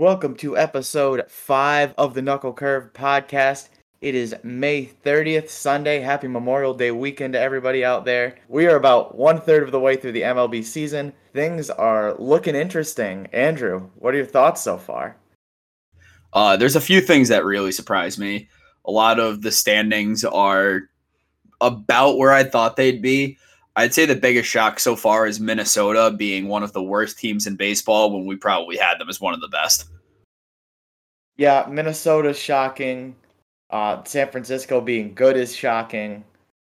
Welcome to episode five of the Knuckle Curve podcast. It is May 30th, Sunday. Happy Memorial Day weekend to everybody out there. We are about one third of the way through the MLB season. Things are looking interesting. Andrew, what are your thoughts so far? Uh, there's a few things that really surprised me. A lot of the standings are about where I thought they'd be. I'd say the biggest shock so far is Minnesota being one of the worst teams in baseball when we probably had them as one of the best. Yeah, Minnesota's shocking. Uh, San Francisco being good is shocking.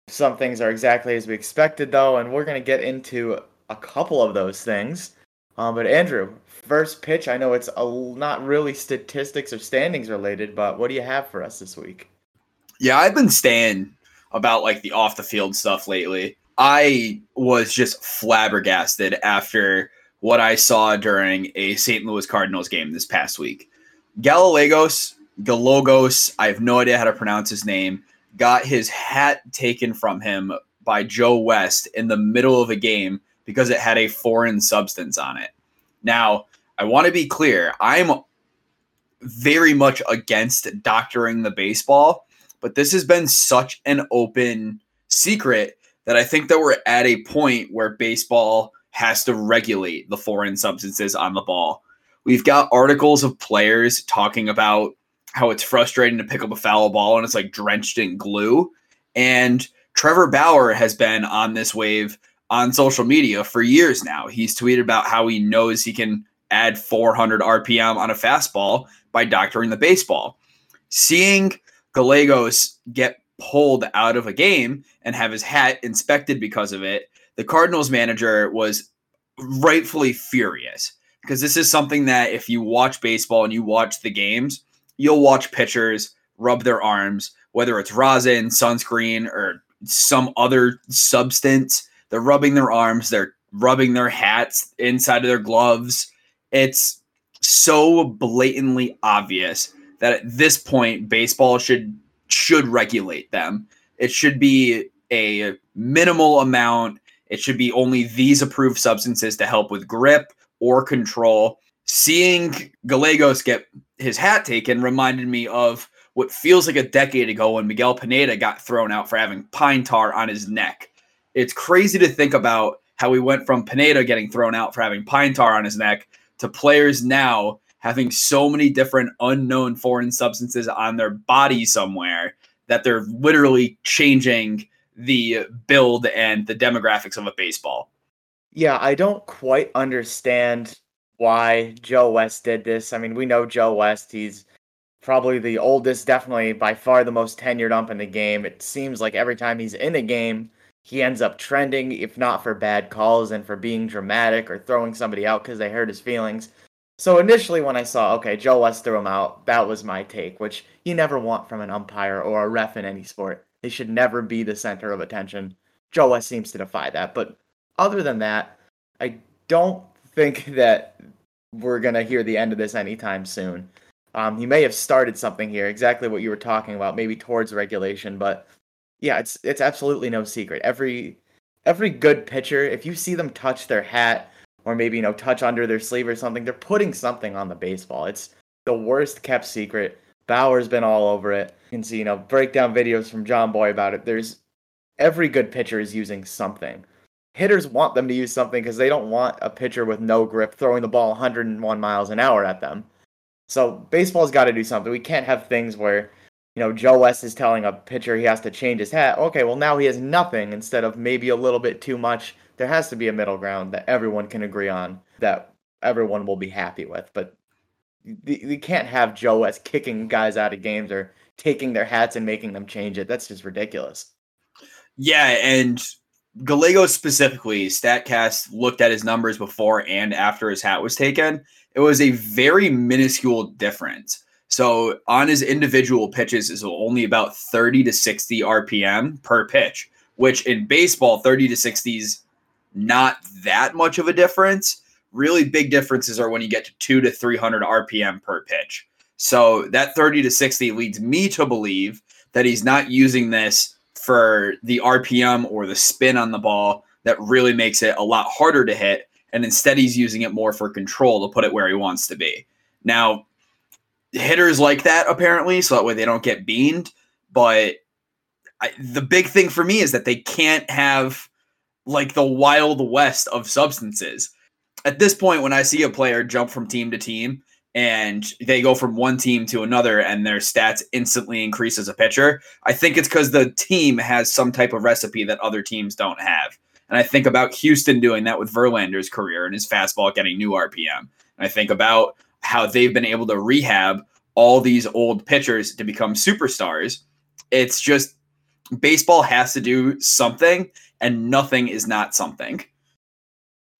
Some things are exactly as we expected, though, and we're going to get into a couple of those things. Um, but Andrew, first pitch. I know it's a, not really statistics or standings related, but what do you have for us this week? Yeah, I've been staying about like the off the field stuff lately. I was just flabbergasted after what I saw during a St. Louis Cardinals game this past week. Gallegos, Galogos, I have no idea how to pronounce his name, got his hat taken from him by Joe West in the middle of a game because it had a foreign substance on it. Now, I want to be clear, I'm very much against doctoring the baseball, but this has been such an open secret that I think that we're at a point where baseball has to regulate the foreign substances on the ball. We've got articles of players talking about how it's frustrating to pick up a foul ball and it's like drenched in glue. And Trevor Bauer has been on this wave on social media for years now. He's tweeted about how he knows he can add 400 RPM on a fastball by doctoring the baseball. Seeing Gallegos get pulled out of a game and have his hat inspected because of it, the Cardinals manager was rightfully furious because this is something that if you watch baseball and you watch the games, you'll watch pitchers rub their arms, whether it's rosin, sunscreen, or some other substance. They're rubbing their arms, they're rubbing their hats inside of their gloves. It's so blatantly obvious that at this point baseball should should regulate them. It should be a minimal amount. It should be only these approved substances to help with grip or control. Seeing Gallegos get his hat taken reminded me of what feels like a decade ago when Miguel Pineda got thrown out for having pine tar on his neck. It's crazy to think about how we went from Pineda getting thrown out for having pine tar on his neck to players now having so many different unknown foreign substances on their body somewhere that they're literally changing the build and the demographics of a baseball. Yeah, I don't quite understand why Joe West did this. I mean, we know Joe West, he's probably the oldest, definitely by far the most tenured ump in the game. It seems like every time he's in a game, he ends up trending, if not for bad calls and for being dramatic or throwing somebody out because they hurt his feelings. So initially, when I saw, okay, Joe West threw him out, that was my take, which you never want from an umpire or a ref in any sport. They should never be the center of attention. Joe West seems to defy that. But other than that, I don't think that we're going to hear the end of this anytime soon. Um, he may have started something here, exactly what you were talking about, maybe towards regulation, but yeah, it's it's absolutely no secret. Every every good pitcher, if you see them touch their hat or maybe you know touch under their sleeve or something. They're putting something on the baseball. It's the worst kept secret. Bauer's been all over it. You can see you know breakdown videos from Jomboy about it. There's every good pitcher is using something. Hitters want them to use something because they don't want a pitcher with no grip throwing the ball 101 miles an hour at them. So baseball's got to do something. We can't have things where you know Joe West is telling a pitcher he has to change his hat. Okay, well now he has nothing instead of maybe a little bit too much there has to be a middle ground that everyone can agree on that everyone will be happy with. But you can't have Joe West kicking guys out of games or taking their hats and making them change it. That's just ridiculous. Yeah, and Gallegos specifically, Statcast looked at his numbers before and after his hat was taken. It was a very minuscule difference. So on his individual pitches is only about 30 to 60 RPM per pitch, which in baseball, 30 to 60s not that much of a difference. Really big differences are when you get to two to 300 RPM per pitch. So that 30 to 60 leads me to believe that he's not using this for the RPM or the spin on the ball that really makes it a lot harder to hit. And instead, he's using it more for control to put it where he wants to be. Now, hitters like that apparently, so that way they don't get beamed. But I, the big thing for me is that they can't have like the wild west of substances. At this point, when I see a player jump from team to team and they go from one team to another and their stats instantly increase as a pitcher, I think it's because the team has some type of recipe that other teams don't have. And I think about Houston doing that with Verlander's career and his fastball getting new RPM. And I think about how they've been able to rehab all these old pitchers to become superstars. It's just baseball has to do something, and nothing is not something.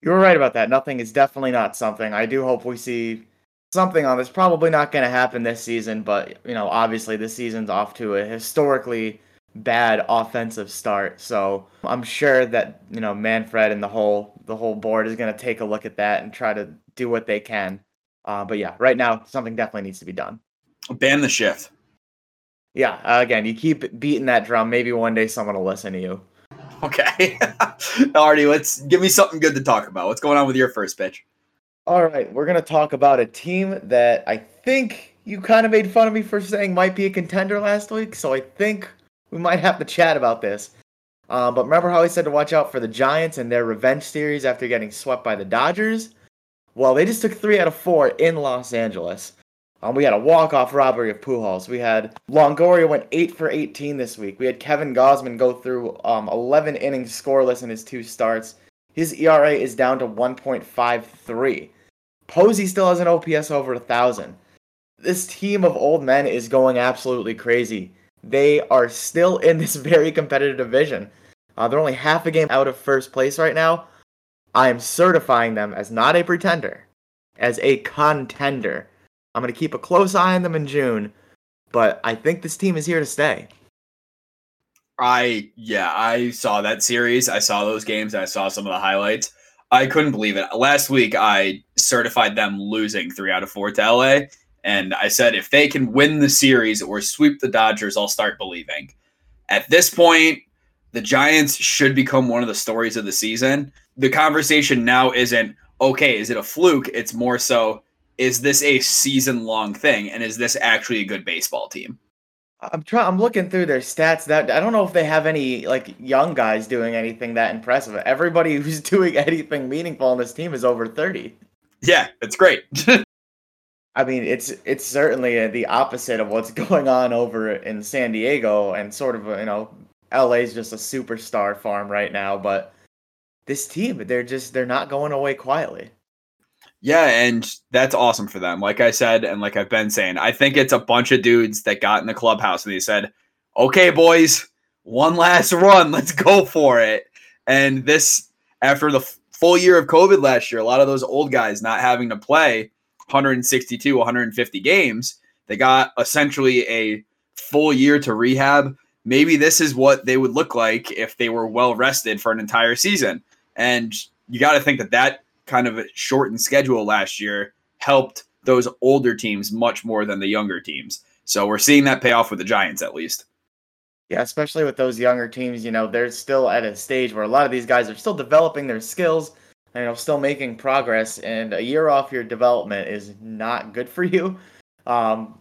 You were right about that. Nothing is definitely not something. I do hope we see something on this. Probably not going to happen this season, but you know, obviously this season's off to a historically bad offensive start. So I'm sure that you know Manfred and the whole the whole board is going to take a look at that and try to do what they can. Uh, but yeah, right now something definitely needs to be done. Ban the shift. Yeah, uh, again, you keep beating that drum. Maybe one day someone will listen to you. Okay, Artie, let's give me something good to talk about. What's going on with your first pitch? All right, we're gonna talk about a team that I think you kind of made fun of me for saying might be a contender last week. So I think we might have to chat about this. Um, but remember how I said to watch out for the Giants and their revenge series after getting swept by the Dodgers? Well, they just took three out of four in Los Angeles. Um, we had a walk-off robbery of Pujols. We had Longoria went eight for 18 this week. We had Kevin Gausman go through um, 11 innings scoreless in his two starts. His ERA is down to 1.53. Posey still has an OPS over a thousand. This team of old men is going absolutely crazy they are still in this very competitive division. Uh, they're only half a game out of first place right now. I am certifying them as not a pretender, as a contender. I'm going to keep a close eye on them in June, but I think this team is here to stay. I, yeah, I saw that series. I saw those games. I saw some of the highlights. I couldn't believe it. Last week, I certified them losing three out of four to LA, and I said, if they can win the series or sweep the Dodgers, I'll start believing. At this point, the Giants should become one of the stories of the season. The conversation now isn't, okay, is it a fluke? It's more so, is this a season long thing? And is this actually a good baseball team? I'm trying. I'm looking through their stats. That I don't know if they have any like young guys doing anything that impressive. Everybody who's doing anything meaningful on this team is over thirty. Yeah, it's great. I mean, it's it's certainly the opposite of what's going on over in San Diego, and sort of you know, LA is just a superstar farm right now. But this team, they're just they're not going away quietly. Yeah, and that's awesome for them. Like I said, and like I've been saying, I think it's a bunch of dudes that got in the clubhouse and they said, "Okay, boys, one last run, let's go for it." And this, after the full year of COVID last year, a lot of those old guys not having to play 162, 150 games. They got essentially a full year to rehab. Maybe this is what they would look like if they were well rested for an entire season. And you got to think that that kind of shortened schedule last year helped those older teams much more than the younger teams. So we're seeing that pay off with the Giants at least. Yeah, especially with those younger teams, you know, they're still at a stage where a lot of these guys are still developing their skills you know still making progress and a year off your development is not good for you um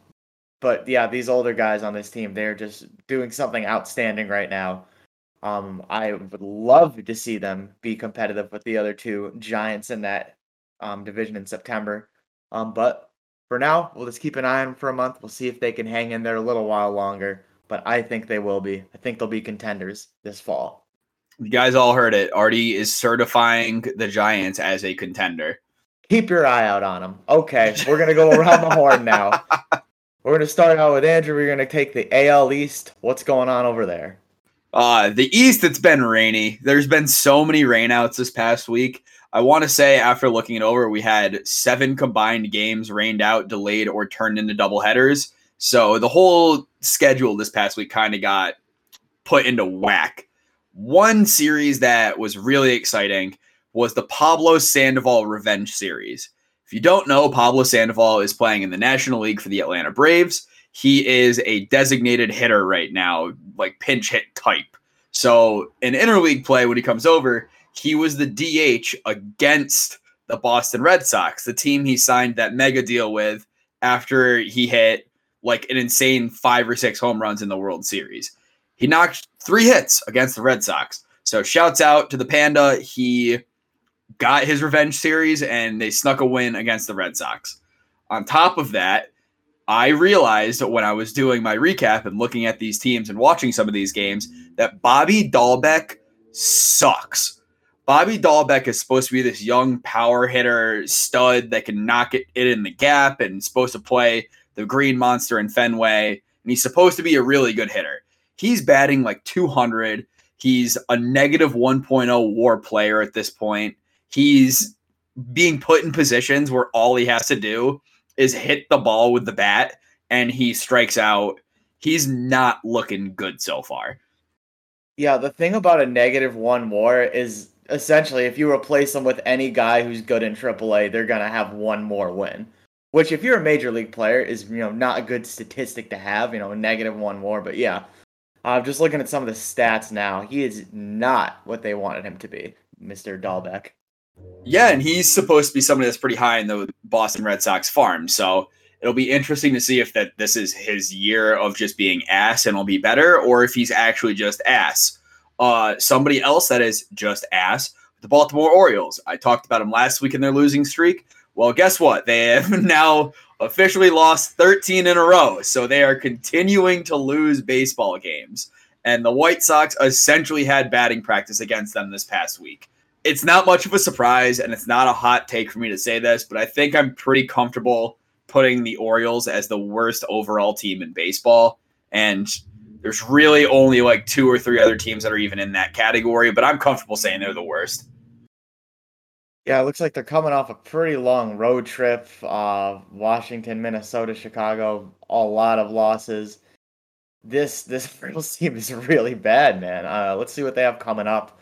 but yeah these older guys on this team they're just doing something outstanding right now um i would love to see them be competitive with the other two giants in that um division in september um but for now we'll just keep an eye on them for a month we'll see if they can hang in there a little while longer but i think they will be i think they'll be contenders this fall you guys all heard it. Artie is certifying the Giants as a contender. Keep your eye out on them. Okay, we're gonna go around the horn now. We're gonna start out with Andrew. We're gonna take the AL East. What's going on over there? Uh, the East, it's been rainy. There's been so many rainouts this past week. I want to say, after looking it over, we had seven combined games rained out, delayed, or turned into double headers. So the whole schedule this past week kind of got put into whack. One series that was really exciting was the Pablo Sandoval Revenge Series. If you don't know, Pablo Sandoval is playing in the National League for the Atlanta Braves. He is a designated hitter right now, like pinch hit type. So in interleague play, when he comes over, he was the DH against the Boston Red Sox, the team he signed that mega deal with after he hit like an insane five or six home runs in the World Series. He knocked three hits against the Red Sox. So shouts out to the Panda. He got his revenge series and they snuck a win against the Red Sox. On top of that, I realized when I was doing my recap and looking at these teams and watching some of these games that Bobby Dalbec sucks. Bobby Dalbec is supposed to be this young power hitter stud that can knock it, it in the gap and supposed to play the green monster in Fenway. And he's supposed to be a really good hitter. He's batting like 200. He's a negative 1.0 war player at this point. He's being put in positions where all he has to do is hit the ball with the bat and he strikes out. He's not looking good so far. Yeah, the thing about a negative one war is essentially if you replace them with any guy who's good in AAA, they're gonna have one more win. Which, if you're a major league player, is you know not a good statistic to have. You know, a negative one war. But yeah, I'm uh, just looking at some of the stats now. He is not what they wanted him to be, Mister Dalbec. Yeah, and he's supposed to be somebody that's pretty high in the Boston Red Sox farm. So it'll be interesting to see if that this is his year of just being ass and will be better, or if he's actually just ass. Uh, somebody else that is just ass, the Baltimore Orioles. I talked about them last week in their losing streak. Well, guess what? They have now officially lost 13 in a row. So they are continuing to lose baseball games. And the White Sox essentially had batting practice against them this past week it's not much of a surprise, and it's not a hot take for me to say this, but I think I'm pretty comfortable putting the Orioles as the worst overall team in baseball. And there's really only like two or three other teams that are even in that category, but I'm comfortable saying they're the worst. Yeah, it looks like they're coming off a pretty long road trip. Uh, Washington, Minnesota, Chicago, a lot of losses. This this team is really bad, man. Uh, let's see what they have coming up.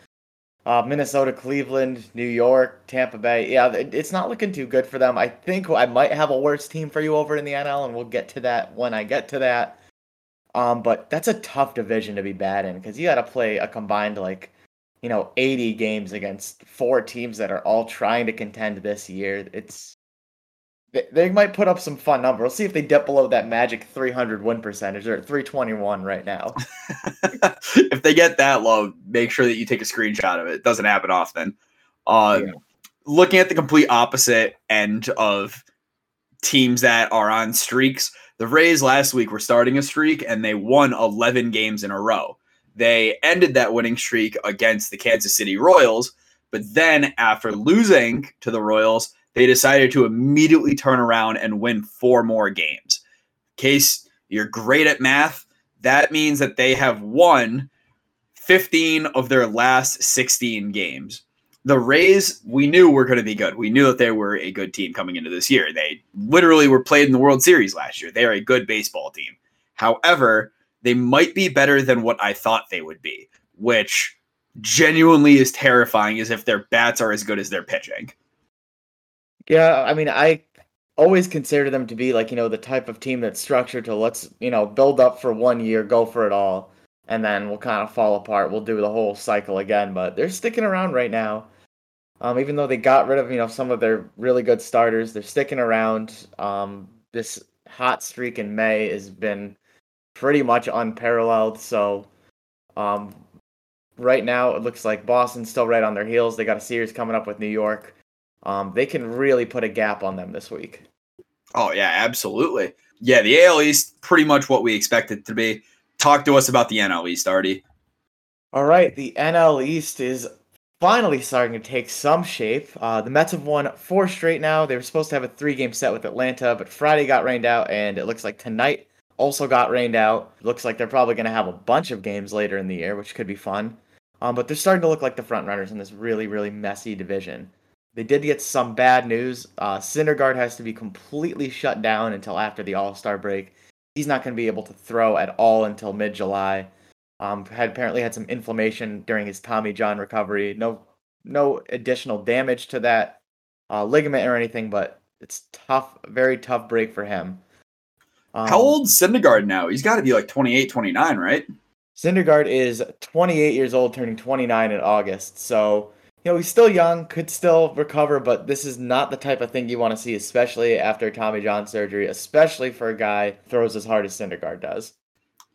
Uh, Minnesota, Cleveland, New York, Tampa Bay. Yeah, it's not looking too good for them. I think I might have a worse team for you over in the NL, and we'll get to that when I get to that. Um, but that's a tough division to be bad in because you got to play a combined like, you know, 80 games against four teams that are all trying to contend this year. It's they might put up some fun number. We'll see if they dip below that magic 300 win percentage. They're at 321 right now. if they get that low, make sure that you take a screenshot of it. It doesn't happen often. Uh, yeah. Looking at the complete opposite end of teams that are on streaks, the Rays last week were starting a streak and they won 11 games in a row. They ended that winning streak against the Kansas City Royals, but then after losing to the Royals, they decided to immediately turn around and win four more games. Case you're great at math, that means that they have won 15 of their last 16 games. The Rays, we knew were going to be good. We knew that they were a good team coming into this year. They literally were played in the World Series last year. They are a good baseball team. However, they might be better than what I thought they would be, which genuinely is terrifying as if their bats are as good as their pitching. Yeah, I mean, I always consider them to be like, you know, the type of team that's structured to let's, you know, build up for one year, go for it all, and then we'll kind of fall apart. We'll do the whole cycle again, but they're sticking around right now. Um, even though they got rid of, you know, some of their really good starters, they're sticking around. Um, this hot streak in May has been pretty much unparalleled. So, um, right now it looks like Boston's still right on their heels. They got a series coming up with New York um, they can really put a gap on them this week. Oh yeah, absolutely. Yeah, the AL East pretty much what we expected to be. Talk to us about the NL East, Artie. All right, the NL East is finally starting to take some shape. Uh, the Mets have won four straight now. They were supposed to have a three-game set with Atlanta, but Friday got rained out, and it looks like tonight also got rained out. Looks like they're probably going to have a bunch of games later in the year, which could be fun. Um, but they're starting to look like the front runners in this really, really messy division. They did get some bad news. Uh, Syndergaard has to be completely shut down until after the All Star break. He's not going to be able to throw at all until mid July. Um, had apparently had some inflammation during his Tommy John recovery. No, no additional damage to that uh, ligament or anything, but it's tough, very tough break for him. Um, How old Syndergaard now? He's got to be like 28, 29, right? Syndergaard is 28 years old, turning 29 in August. So you know, he's still young, could still recover, but this is not the type of thing you want to see, especially after Tommy John surgery, especially for a guy throws as hard as Syndergaard does.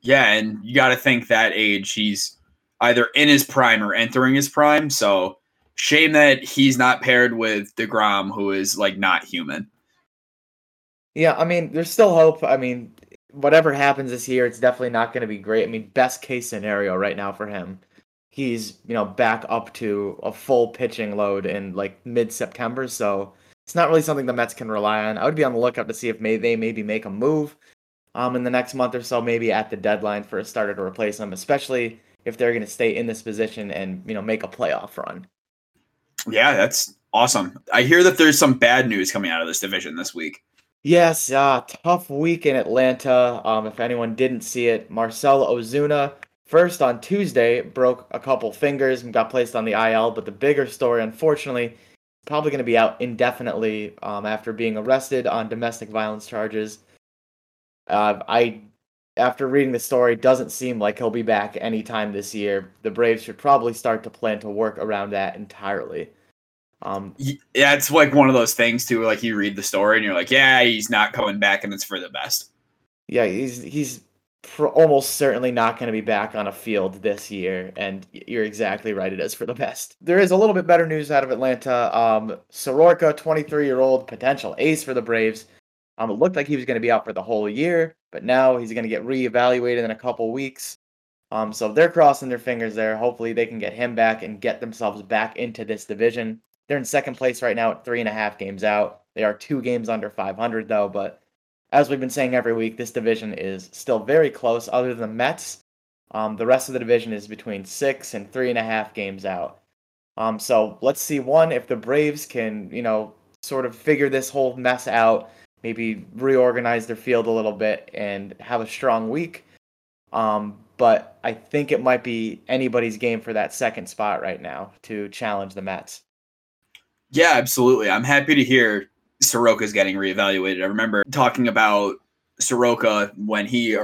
Yeah, and you got to think that age, he's either in his prime or entering his prime. So shame that he's not paired with DeGrom, who is like not human. Yeah, I mean, there's still hope. I mean, whatever happens this year, it's definitely not going to be great. I mean, best case scenario right now for him he's you know back up to a full pitching load in like mid September. So it's not really something the Mets can rely on. I would be on the lookout to see if may they maybe make a move um in the next month or so, maybe at the deadline for a starter to replace him, especially if they're going to stay in this position and you know make a playoff run. Yeah, that's awesome. I hear that there's some bad news coming out of this division this week. Yes, uh, tough week in Atlanta. Um, if anyone didn't see it, Marcell Ozuna First, on Tuesday, broke a couple fingers and got placed on the IL, but the bigger story, unfortunately, probably going to be out indefinitely um, after being arrested on domestic violence charges. Uh, I, after reading the story, doesn't seem like he'll be back anytime this year. The Braves should probably start to plan to work around that entirely. Um, yeah, it's like one of those things too. Like you read the story and you're like, yeah, he's not coming back, and it's for the best. Yeah, he's he's almost certainly not going to be back on a field this year, and you're exactly right. It is for the best. There is a little bit better news out of Atlanta. Um, Soroka, 23 year old potential ace for the Braves. Um, it looked like he was going to be out for the whole year, but now he's going to get reevaluated in a couple weeks. Um, so they're crossing their fingers there. Hopefully, they can get him back and get themselves back into this division. They're in second place right now at three and a half games out. They are two games under 500 though, but as we've been saying every week, this division is still very close. Other than the Mets, um, the rest of the division is between six and three and a half games out. Um, so let's see one if the Braves can, you know, sort of figure this whole mess out, maybe reorganize their field a little bit and have a strong week. Um, but I think it might be anybody's game for that second spot right now to challenge the Mets. Yeah, absolutely. I'm happy to hear Soroka's getting reevaluated. I remember talking about Soroka when he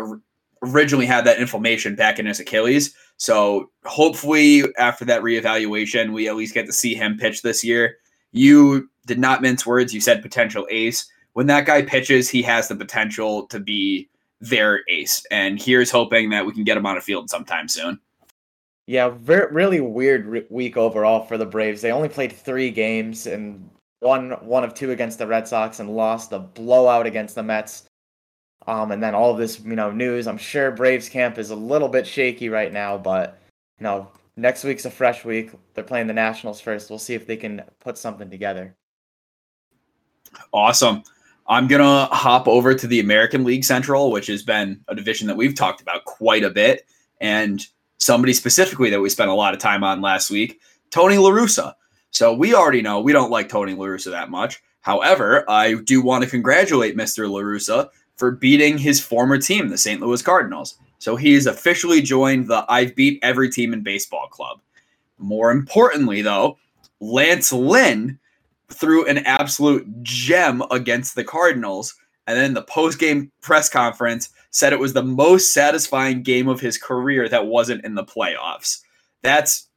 originally had that inflammation back in his Achilles. So hopefully, after that reevaluation, we at least get to see him pitch this year. You did not mince words. You said potential ace. When that guy pitches, he has the potential to be their ace. And here's hoping that we can get him on a field sometime soon. Yeah, very, really weird re- week overall for the Braves. They only played three games, and won one of two against the Red Sox and lost a blowout against the Mets. Um, and then all this, you know, news. I'm sure Braves camp is a little bit shaky right now, but you know, next week's a fresh week. They're playing the Nationals first. We'll see if they can put something together. Awesome. I'm gonna hop over to the American League Central, which has been a division that we've talked about quite a bit, and somebody specifically that we spent a lot of time on last week, Tony La Russa. So we already know we don't like Tony La Russa that much. However, I do want to congratulate Mr. La Russa for beating his former team, the St. Louis Cardinals. So he has officially joined the I've beat every team in baseball club. More importantly, though, Lance Lynn threw an absolute gem against the Cardinals. And then the post game press conference said it was the most satisfying game of his career that wasn't in the playoffs. That's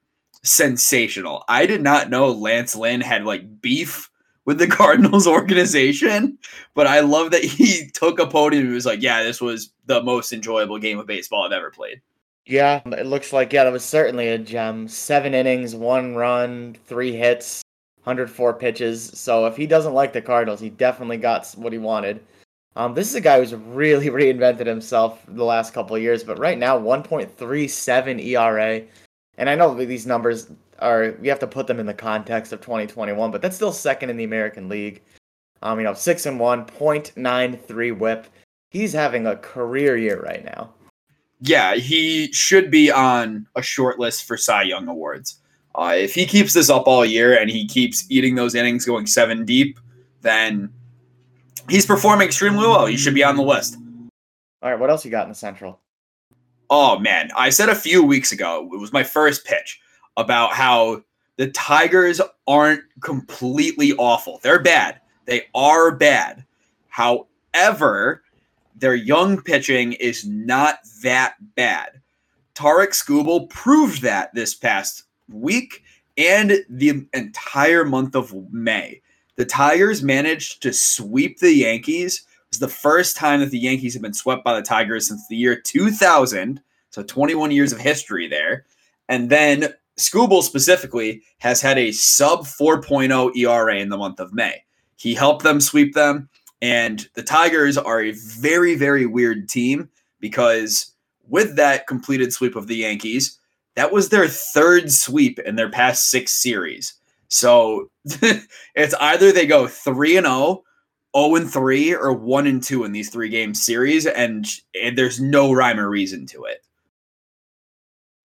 sensational. I did not know Lance Lynn had like beef with the Cardinals organization, but I love that he took a podium and was like, "Yeah, this was the most enjoyable game of baseball I've ever played." Yeah, it looks like yeah, that was certainly a gem. Seven innings, one run, three hits, 104 pitches. So if he doesn't like the Cardinals, he definitely got what he wanted. Um, this is a guy who's really reinvented himself the last couple years, but right now 1.37 ERA, and I know these numbers are we have to put them in the context of 2021, but that's still second in the American League. Um, you know, six and one, 0.93 WHIP. He's having a career year right now. Yeah, he should be on a short list for Cy Young awards. Uh, if he keeps this up all year and he keeps eating those innings going seven deep, then he's performing extremely well. He should be on the list. All right, what else you got in the Central? Oh man, I said a few weeks ago, it was my first pitch about how the Tigers aren't completely awful. They're bad. They are bad. However, their young pitching is not that bad. Tarik Skubal proved that this past week and the entire month of May. The Tigers managed to sweep the Yankees. It was the first time that the Yankees have been swept by the Tigers since the year 2000. So 21 years of history there. And then Skubal specifically has had a sub 4.0 ERA in the month of May. He helped them sweep them. And the Tigers are a very, very weird team because with that completed sweep of the Yankees, that was their third sweep in their past six series. So it's either they go 3 and 0, 0 and 3, or 1 and 2 in these three game series, and, and there's no rhyme or reason to it.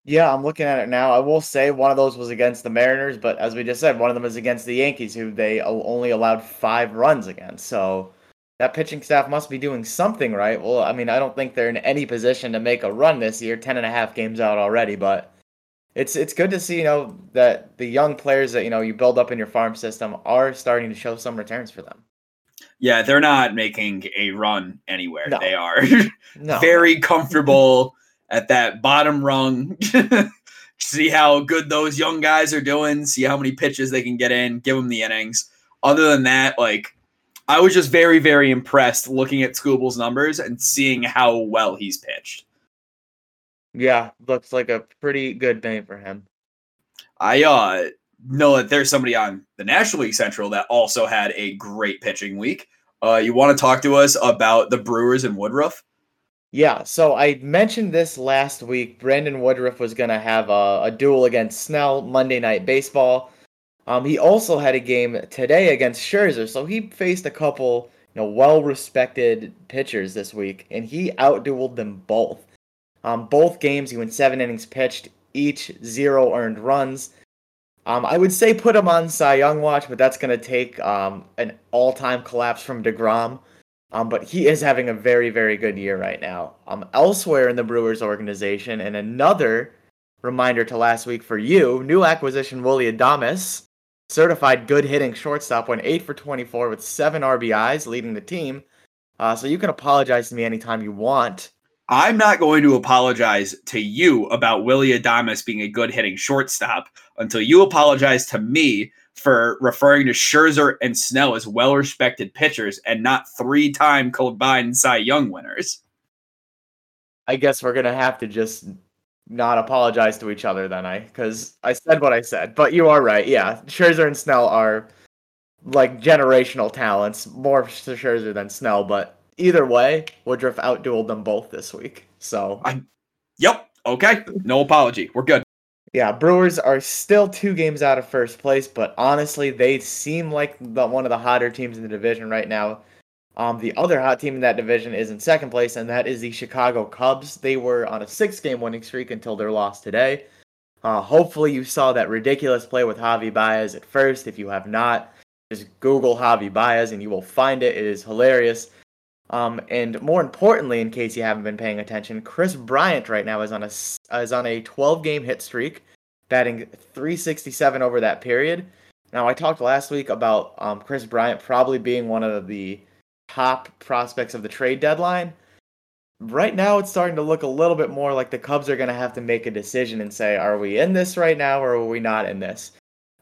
Yeah, I'm looking at it now. I will say one of those was against the Mariners, but as we just said, one of them is against the Yankees, who they only allowed five runs against. So that pitching staff must be doing something right. Well, I mean, I don't think they're in any position to make a run this year, 10 and a half games out already, but it's it's good to see, you know, that the young players that, you know, you build up in your farm system are starting to show some returns for them. Yeah, they're not making a run anywhere. No. They are no. very comfortable at that bottom rung. see how good those young guys are doing, see how many pitches they can get in, give them the innings. Other than that, like I was just very, very impressed looking at Skubal's numbers and seeing how well he's pitched. Yeah, looks like a pretty good name for him. I uh know that there's somebody on the National League Central that also had a great pitching week. Uh, you want to talk to us about the Brewers and Woodruff? Yeah, so I mentioned this last week. Brandon Woodruff was going to have a, a, duel against Snell Monday Night Baseball. Um, he also had a game today against Scherzer, so he faced a couple, you know, well-respected pitchers this week, and he outdueled them both. Um, both games, he went seven innings pitched, each zero earned runs. Um, I would say put him on Cy Young watch, but that's going to take um, an all-time collapse from Degrom. Um, but he is having a very, very good year right now. Um, elsewhere in the Brewers organization, and another reminder to last week for you, new acquisition Willy Adames, certified good hitting shortstop, went 8 for 24 with 7 RBIs, leading the team. Uh, so you can apologize to me anytime you want. I'm not going to apologize to you about Willy Adames being a good hitting shortstop until you apologize to me for referring to Scherzer and Snell as well respected pitchers and not three time combined Cy Young winners. I guess we're gonna have to just not apologize to each other then I because I said what I said. But you are right, yeah. Scherzer and Snell are like generational talents, more to Scherzer than Snell, but either way, Woodruff outdueled them both this week. So I Yep. Okay. No apology. We're good. Yeah, Brewers are still two games out of first place, but honestly, they seem like the, one of the hotter teams in the division right now. Um, the other hot team in that division is in second place, and that is the Chicago Cubs. They were on a six-game winning streak until their loss today. Uh, hopefully, you saw that ridiculous play with Javi Baez at first. If you have not, just Google Javi Baez and you will find it. It is hilarious. Um, and more importantly, in case you haven't been paying attention, Kris Bryant right now is on a is on a 12 game hit streak, batting 367 over that period. Now I talked last week about um, Kris Bryant probably being one of the top prospects of the trade deadline. Right now, it's starting to look a little bit more like the Cubs are going to have to make a decision and say, are we in this right now or are we not in this?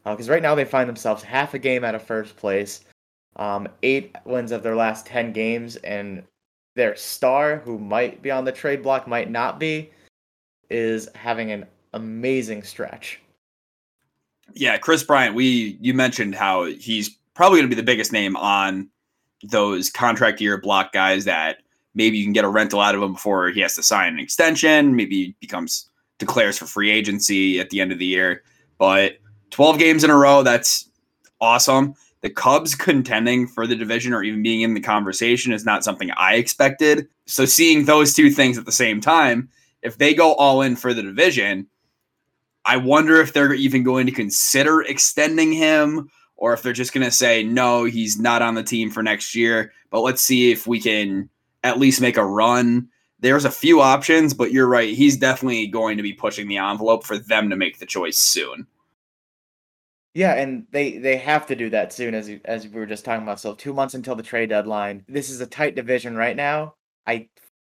Because uh, right now they find themselves half a game out of first place um, eight wins of their last 10 games, and their star, who might be on the trade block, might not be, is having an amazing stretch. Yeah, Kris Bryant, we you mentioned how he's probably going to be the biggest name on those contract year block guys that maybe you can get a rental out of him before he has to sign an extension, maybe becomes declares for free agency at the end of the year. But 12 games in a row, that's awesome the Cubs contending for the division or even being in the conversation is not something I expected. So seeing those two things at the same time, if they go all in for the division, I wonder if they're even going to consider extending him or if they're just going to say no, he's not on the team for next year, but let's see if we can at least make a run. There's a few options, but you're right, he's definitely going to be pushing the envelope for them to make the choice soon. Yeah, and they they have to do that soon, as as we were just talking about. So two months until the trade deadline. This is a tight division right now. I,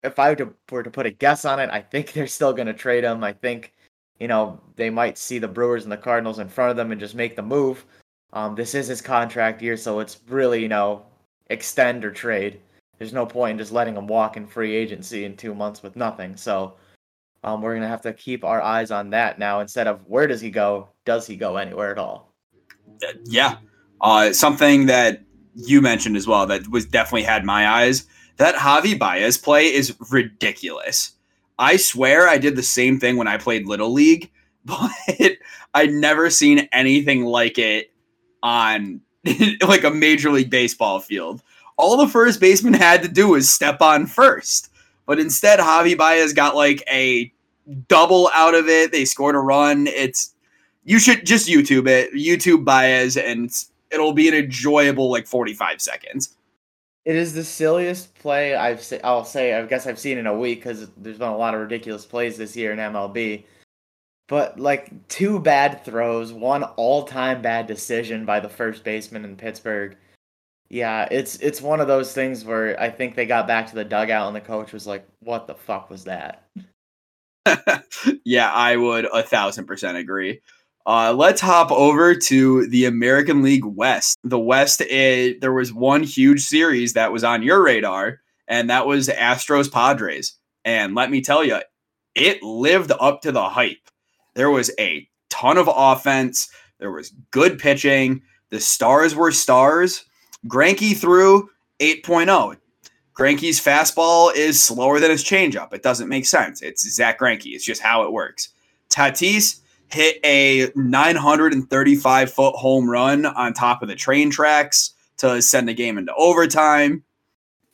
if I were to, were to put a guess on it, I think they're still going to trade him. I think you know, they might see the Brewers and the Cardinals in front of them and just make the move. Um, this is his contract year, so it's really, you know, extend or trade. There's no point in just letting him walk in free agency in two months with nothing. So um, we're gonna have to keep our eyes on that now instead of where does he go? Does he go anywhere at all? Yeah, uh, something that you mentioned as well that was definitely had my eyes. That Javi Baez play is ridiculous. I swear I did the same thing when I played Little League, but I'd never seen anything like it on like a Major League Baseball field. All the first baseman had to do was step on first. But instead, Javi Baez got like a double out of it. They scored a run. It's you should just YouTube it, YouTube Baez, and it'll be an enjoyable like 45 seconds. It is the silliest play I've se- I'll say I guess I've seen in a week because there's been a lot of ridiculous plays this year in MLB. But like two bad throws, one all-time bad decision by the first baseman in Pittsburgh. Yeah, it's it's one of those things where I think they got back to the dugout and the coach was like, "What the fuck was that?" yeah, I would a thousand percent agree. Uh, let's hop over to the American League West. The West, it, there was one huge series that was on your radar, and that was Astros Padres. And let me tell you, it lived up to the hype. There was a ton of offense, there was good pitching, the stars were stars. Greinke threw 8.0. Greinke's fastball is slower than his changeup. It doesn't make sense. It's Zack Greinke. It's just how it works. Tatis hit a 935 foot home run on top of the train tracks to send the game into overtime.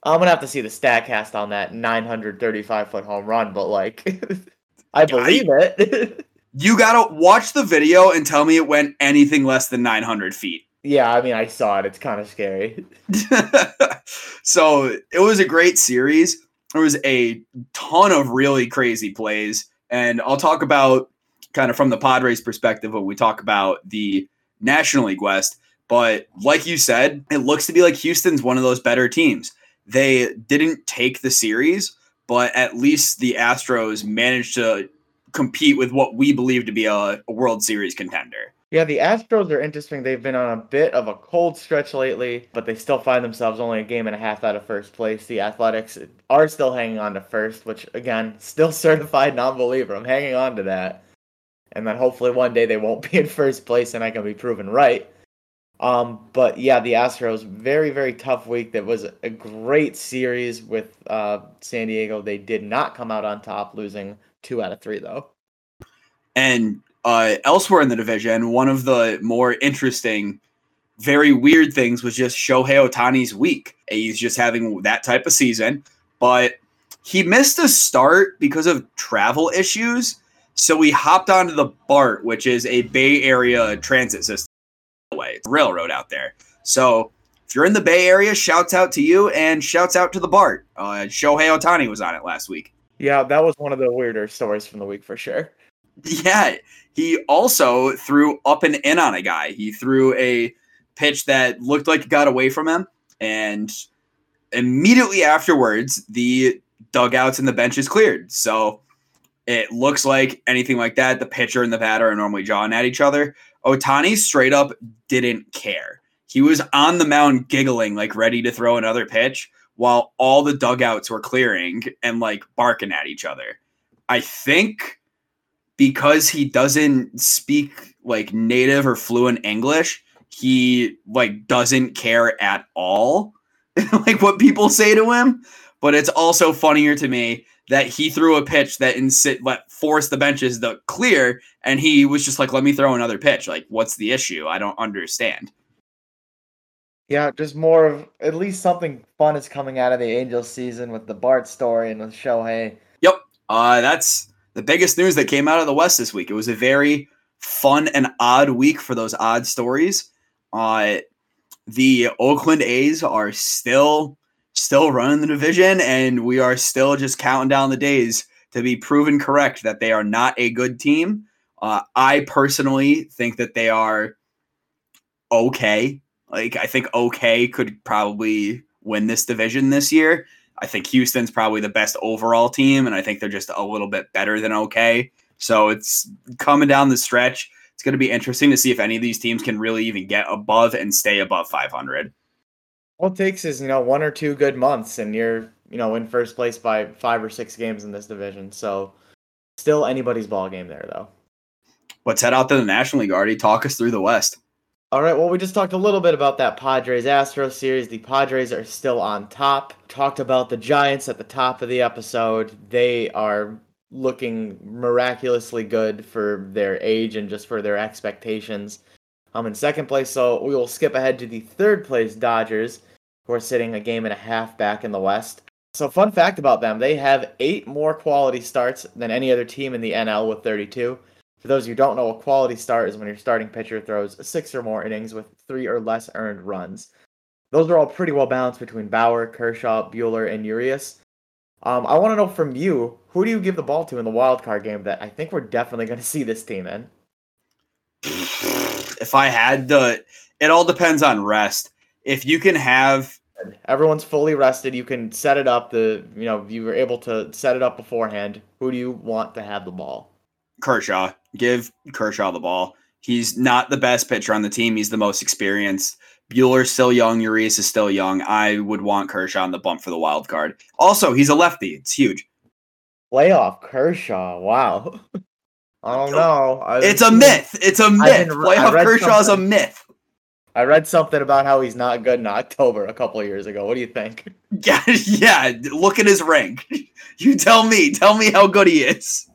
I'm gonna have to see the Statcast on that 935 foot home run, but like, I believe I, it. you gotta watch the video and tell me it went anything less than 900 feet. Yeah, I mean, I saw it. It's kind of scary. so it was a great series. There was a ton of really crazy plays, and I'll talk about kind of from the Padres perspective when we talk about the National League West. But like you said, it looks to be like Houston's one of those better teams. They didn't take the series, but at least the Astros managed to compete with what we believe to be a, a World Series contender. Yeah, the Astros are interesting. They've been on a bit of a cold stretch lately, but they still find themselves only a game and a half out of first place. The Athletics are still hanging on to first, which again, still certified non-believer. I'm hanging on to that and then hopefully one day they won't be in first place and I can be proven right. Um, but yeah, the Astros very very tough week. That was a great series with uh, San Diego. They did not come out on top, losing two out of three though. And uh, elsewhere in the division, one of the more interesting, very weird things was just Shohei Ohtani's week. He's just having that type of season, but he missed a start because of travel issues so we hopped onto the BART, which is a Bay Area transit system. Way railroad out there. So if you're in the Bay Area, shouts out to you and shouts out to the BART. Uh, Shohei Ohtani was on it last week. Yeah, that was one of the weirder stories from the week for sure. Yeah, he also threw up and in on a guy. He threw a pitch that looked like it got away from him, and immediately afterwards, the dugouts and the benches cleared. So it looks like anything like that. The pitcher and the batter are normally jawing at each other. Ohtani straight up didn't care. He was on the mound giggling, like ready to throw another pitch, while all the dugouts were clearing and like barking at each other. I think because he doesn't speak like native or fluent English, he like doesn't care at all like what people say to him. But it's also funnier to me that he threw a pitch that insit let force the benches to clear, and he was just like, "Let me throw another pitch." Like, what's the issue? I don't understand. Yeah, just more of at least something fun is coming out of the Angels season with the Bart story and with Shohei. Yep, uh, that's the biggest news that came out of the West this week. It was a very fun and odd week for those odd stories. Uh, the Oakland A's are still still running the division, and we are still just counting down the days to be proven correct that they are not a good team. Uh, I personally think that they are okay. Like, I think okay could probably win this division this year. I think Houston's probably the best overall team, and I think they're just a little bit better than okay. So it's coming down the stretch. It's going to be interesting to see if any of these teams can really even get above and stay above 500. All it takes is, you know, one or two good months and you're, you know, in first place by five or six games in this division. So still anybody's ball game there, though. Let's head out to the National League, Artie Talk us through the West. All right, well, we just talked a little bit about that Padres Astros series. The Padres are still on top. Talked about the Giants at the top of the episode. They are looking miraculously good for their age and just for their expectations. I'm in second place, so we will skip ahead to the third place Dodgers, who are sitting a game and a half back in the West. So, fun fact about them they have eight more quality starts than any other team in the NL with 32. For those of you who don't know, a quality start is when your starting pitcher throws six or more innings with three or less earned runs. Those are all pretty well balanced between Bauer, Kershaw, Buehler, and Urias. Um, I want to know from you, who do you give the ball to in the wild card game that I think we're definitely going to see this team in? If I had the, it all depends on rest. If you can have everyone's fully rested, you can set it up. The you know you were able to set it up beforehand. Who do you want to have the ball? Kershaw. Give Kershaw the ball. He's not the best pitcher on the team. He's the most experienced. Buehler's still young. Urias is still young. I would want Kershaw on the bump for the wild card. Also, he's a lefty. It's huge. Playoff Kershaw. Wow. I don't know. I it's a myth. It's a myth. Playoff Kershaw is a myth. I read something about how he's not good in October a couple of years ago. What do you think? Yeah, yeah. Look at his rank. You tell me. Tell me how good he is.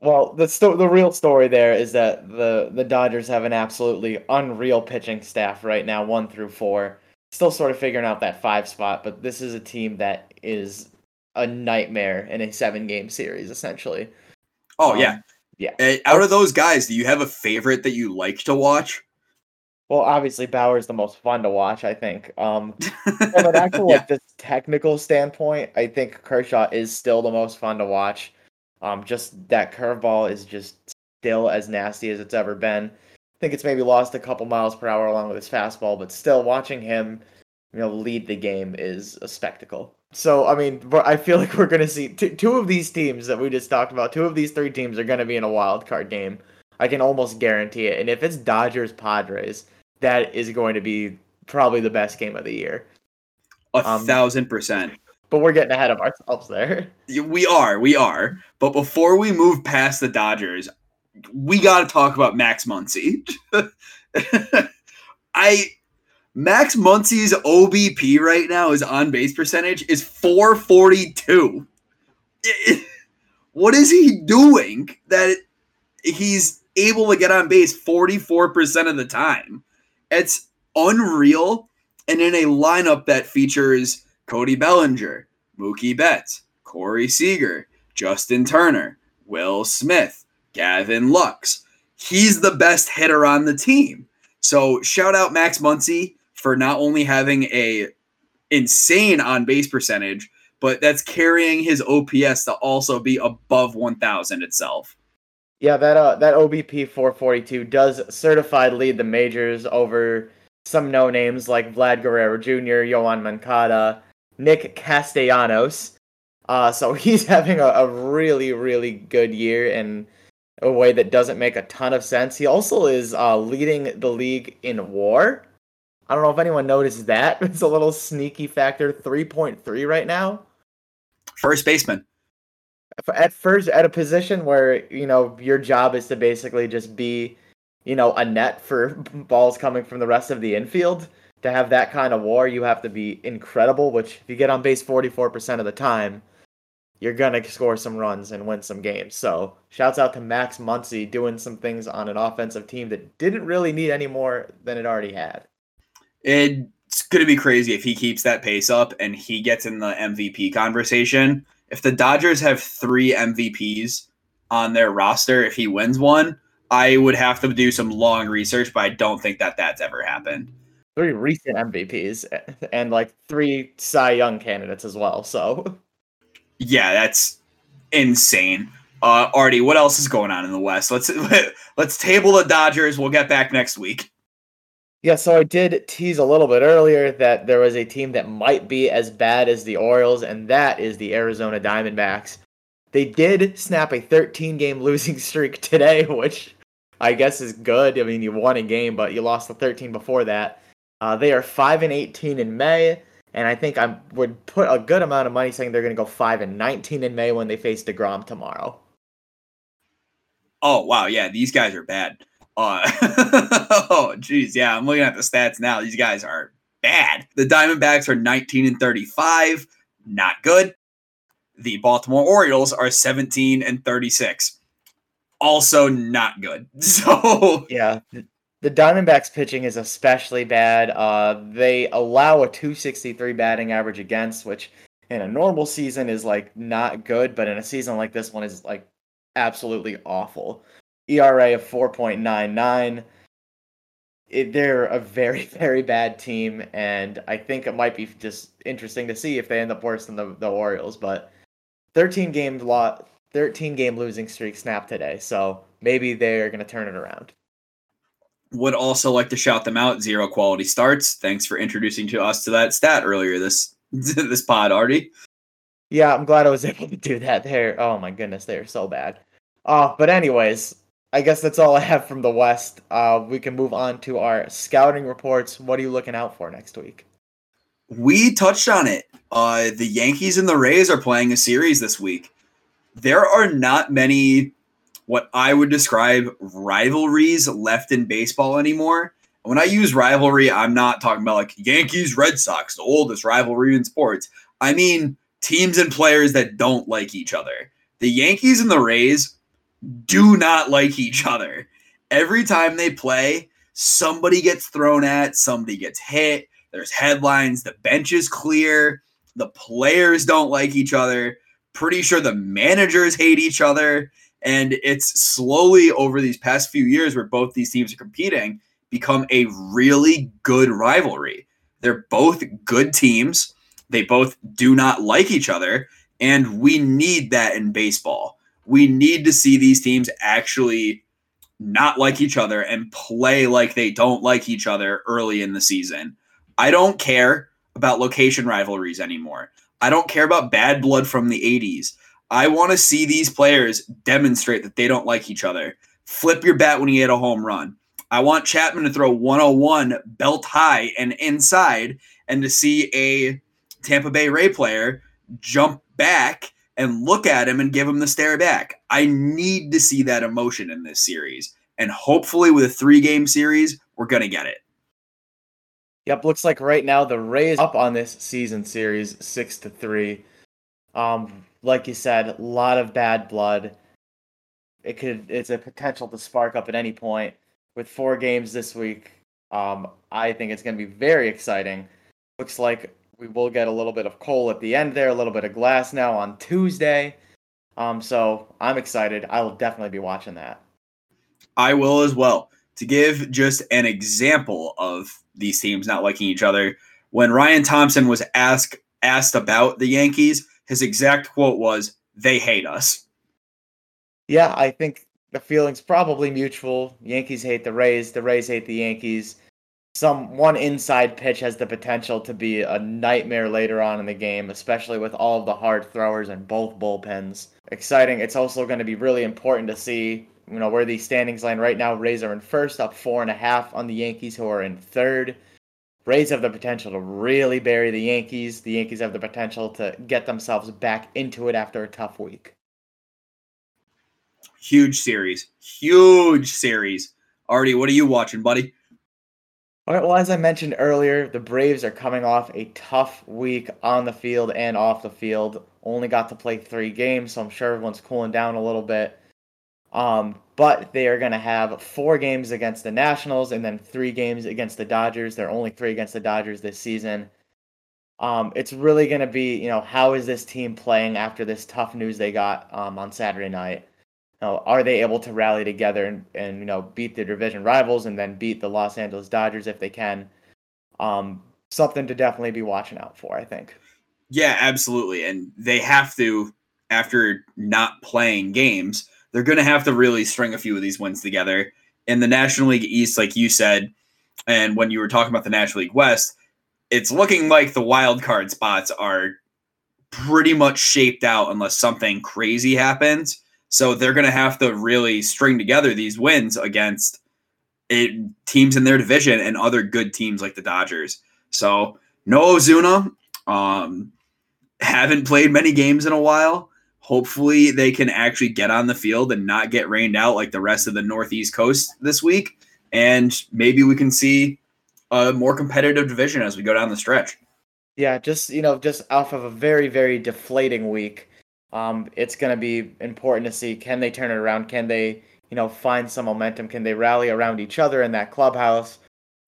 Well, the sto- the real story there is that the the Dodgers have an absolutely unreal pitching staff right now, one through four. Still sort of figuring out that five spot, but this is a team that is a nightmare in a seven game series, essentially. Oh um, yeah, yeah. Uh, out of those guys, do you have a favorite that you like to watch? Well, obviously Bauer is the most fun to watch. I think. Um, from an actual yeah. like this technical standpoint, I think Kershaw is still the most fun to watch. Um, just that curveball is just still as nasty as it's ever been. I think it's maybe lost a couple miles per hour along with his fastball, but still watching him, you know, lead the game is a spectacle. So I mean, I feel like we're going to see t- two of these teams that we just talked about. Two of these three teams are going to be in a wild card game. I can almost guarantee it. And if it's Dodgers Padres, that is going to be probably the best game of the year. A um, thousand percent but we're getting ahead of ourselves there. We are, we are. But before we move past the Dodgers, we got to talk about Max Muncy. I Max Muncy's OBP right now is on base percentage is 442. what is he doing that he's able to get on base 44% of the time? It's unreal. And in a lineup that features Cody Bellinger, Mookie Betts, Corey Seager, Justin Turner, Will Smith, Gavin Lux. He's the best hitter on the team. So shout out Max Muncy for not only having a insane on base percentage, but that's carrying his OPS to also be above 1000 itself. Yeah, that uh, that OBP 442 does certified lead the majors over some no names like Vlad Guerrero Jr., Yoan Moncada, Nick Castellanos. Uh, so he's having a, a, really, really good year in a way that doesn't make a ton of sense. He also is uh, leading the league in WAR. I don't know if anyone noticed that. It's a little sneaky factor. 3.3 right now. First baseman. At first, at a position where, you know, your job is to basically just be, you know, a net for balls coming from the rest of the infield to have that kind of war, you have to be incredible, which if you get on base 44% of the time, you're to score some runs and win some games. So, shouts out to Max Muncy doing some things on an offensive team that didn't really need any more than it already had. It's to be crazy if he keeps that pace up and he gets in the MVP conversation. If the Dodgers have three MVPs on their roster, if he wins one, I would have to do some long research, but I don't think that that's ever happened three recent MVPs and like three Cy Young candidates as well. So, yeah, that's insane. Uh, Artie, what else is going on in the West? Let's let's table the Dodgers. We'll get back next week. Yeah, so I did tease a little bit earlier that there was a team that might be as bad as the Orioles, and that is the Arizona Diamondbacks. They did snap a 13 game losing streak today, which I guess is good. I mean, you won a game, but you lost the 13 before that. Uh, they are 5 and 18 in May, and I think I would put a good amount of money saying they're going to go 5 and 19 in May when they face DeGrom tomorrow. Oh, wow. Yeah, these guys are bad. Uh, oh, geez. Yeah, I'm looking at the stats now. These guys are bad. The Diamondbacks are 19 and 35. Not good. The Baltimore Orioles are 17 and 36. Also not good. So yeah, the Diamondbacks pitching is especially bad. Uh, they allow a 263 batting average against, which in a normal season is like not good, but in a season like this one is like absolutely awful. ERA of 4.99. It, they're a very, very bad team, and I think it might be just interesting to see if they end up worse than the, the Orioles. But 13 game lot 13 game losing streak snapped today, so maybe they're going to turn it around. Would also like to shout them out. Zero quality starts. Thanks for introducing to us to that stat earlier this this pod, Artie. Yeah, I'm glad I was able to do that. There. Oh my goodness, they are so bad. Uh, but anyways, I guess that's all I have from the West. Uh, we can move on to our scouting reports. What are you looking out for next week? We touched on it. Uh, the Yankees and the Rays are playing a series this week. There are not many what I would describe rivalries left in baseball anymore. When I use rivalry, I'm not talking about like Yankees Red Sox, the oldest rivalry in sports. I mean teams and players that don't like each other. The Yankees and the Rays do not like each other. Every time they play, somebody gets thrown at, somebody gets hit, there's headlines, the bench is clear, the players don't like each other. Pretty sure the managers hate each other. And it's slowly over these past few years where both these teams are competing become a really good rivalry. They're both good teams. They both do not like each other. And we need that in baseball. We need to see these teams actually not like each other and play like they don't like each other early in the season. I don't care about location rivalries anymore. I don't care about bad blood from the 80s. I want to see these players demonstrate that they don't like each other. Flip your bat when you hit a home run. I want Chapman to throw 101 belt high and inside and to see a Tampa Bay Ray player jump back and look at him and give him the stare back. I need to see that emotion in this series. And hopefully, with a three game series, we're going to get it. Yep, looks like right now the Rays up on this season series six to three. Um, like you said, a lot of bad blood. It could it's a potential to spark up at any point. With four games this week, um, I think it's going to be very exciting. Looks like we will get a little bit of Cole at the end there, a little bit of Glasnow on Tuesday. Um, so I'm excited. I will definitely be watching that. I will as well. To give just an example of these teams not liking each other. When Ryan Thompson was asked asked about the Yankees, his exact quote was, "They hate us." Yeah, I think the feeling's probably mutual. Yankees hate the Rays, the Rays hate the Yankees. Some one inside pitch has the potential to be a nightmare later on in the game, especially with all of the hard throwers in both bullpens. Exciting. It's also going to be really important to see you know where these standings line right now. Rays are in first, up four and a half on the Yankees, who are in third. Rays have the potential to really bury the Yankees. The Yankees have the potential to get themselves back into it after a tough week. Huge series, huge series. Artie, what are you watching, buddy? All right, well, as I mentioned earlier, the Braves are coming off a tough week on the field and off the field. Only got to play three games, so I'm sure everyone's cooling down a little bit. Um, but they are going to have four games against the Nationals and then three games against the Dodgers. They're only three against the Dodgers this season. Um, it's really going to be, you know, how is this team playing after this tough news they got um, on Saturday night? You know, are they able to rally together and, and, you know, beat their division rivals and then beat the Los Angeles Dodgers if they can? Um, something to definitely be watching out for, I think. Yeah, absolutely. And they have to, after not playing games, they're going to have to really string a few of these wins together. In the National League East, like you said, and when you were talking about the National League West, it's looking like the wild card spots are pretty much shaped out unless something crazy happens. So they're going to have to really string together these wins against it, teams in their division and other good teams like the Dodgers. So no Ozuna. Um, haven't played many games in a while. Hopefully, they can actually get on the field and not get rained out like the rest of the Northeast Coast this week. And maybe we can see a more competitive division as we go down the stretch. Yeah, just you know, just off of a very, very deflating week, um, it's going to be important to see can they turn it around? Can they, you know, find some momentum? Can they rally around each other in that clubhouse,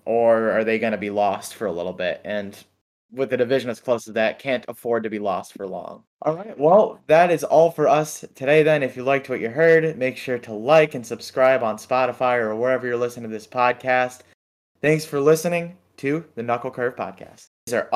or are they going to be lost for a little bit? And with a division as close as that, can't afford to be lost for long. All right, well, that is all for us today. Then, if you liked what you heard, make sure to like and subscribe on Spotify or wherever you're listening to this podcast. Thanks for listening to the Knuckle Curve Podcast. These are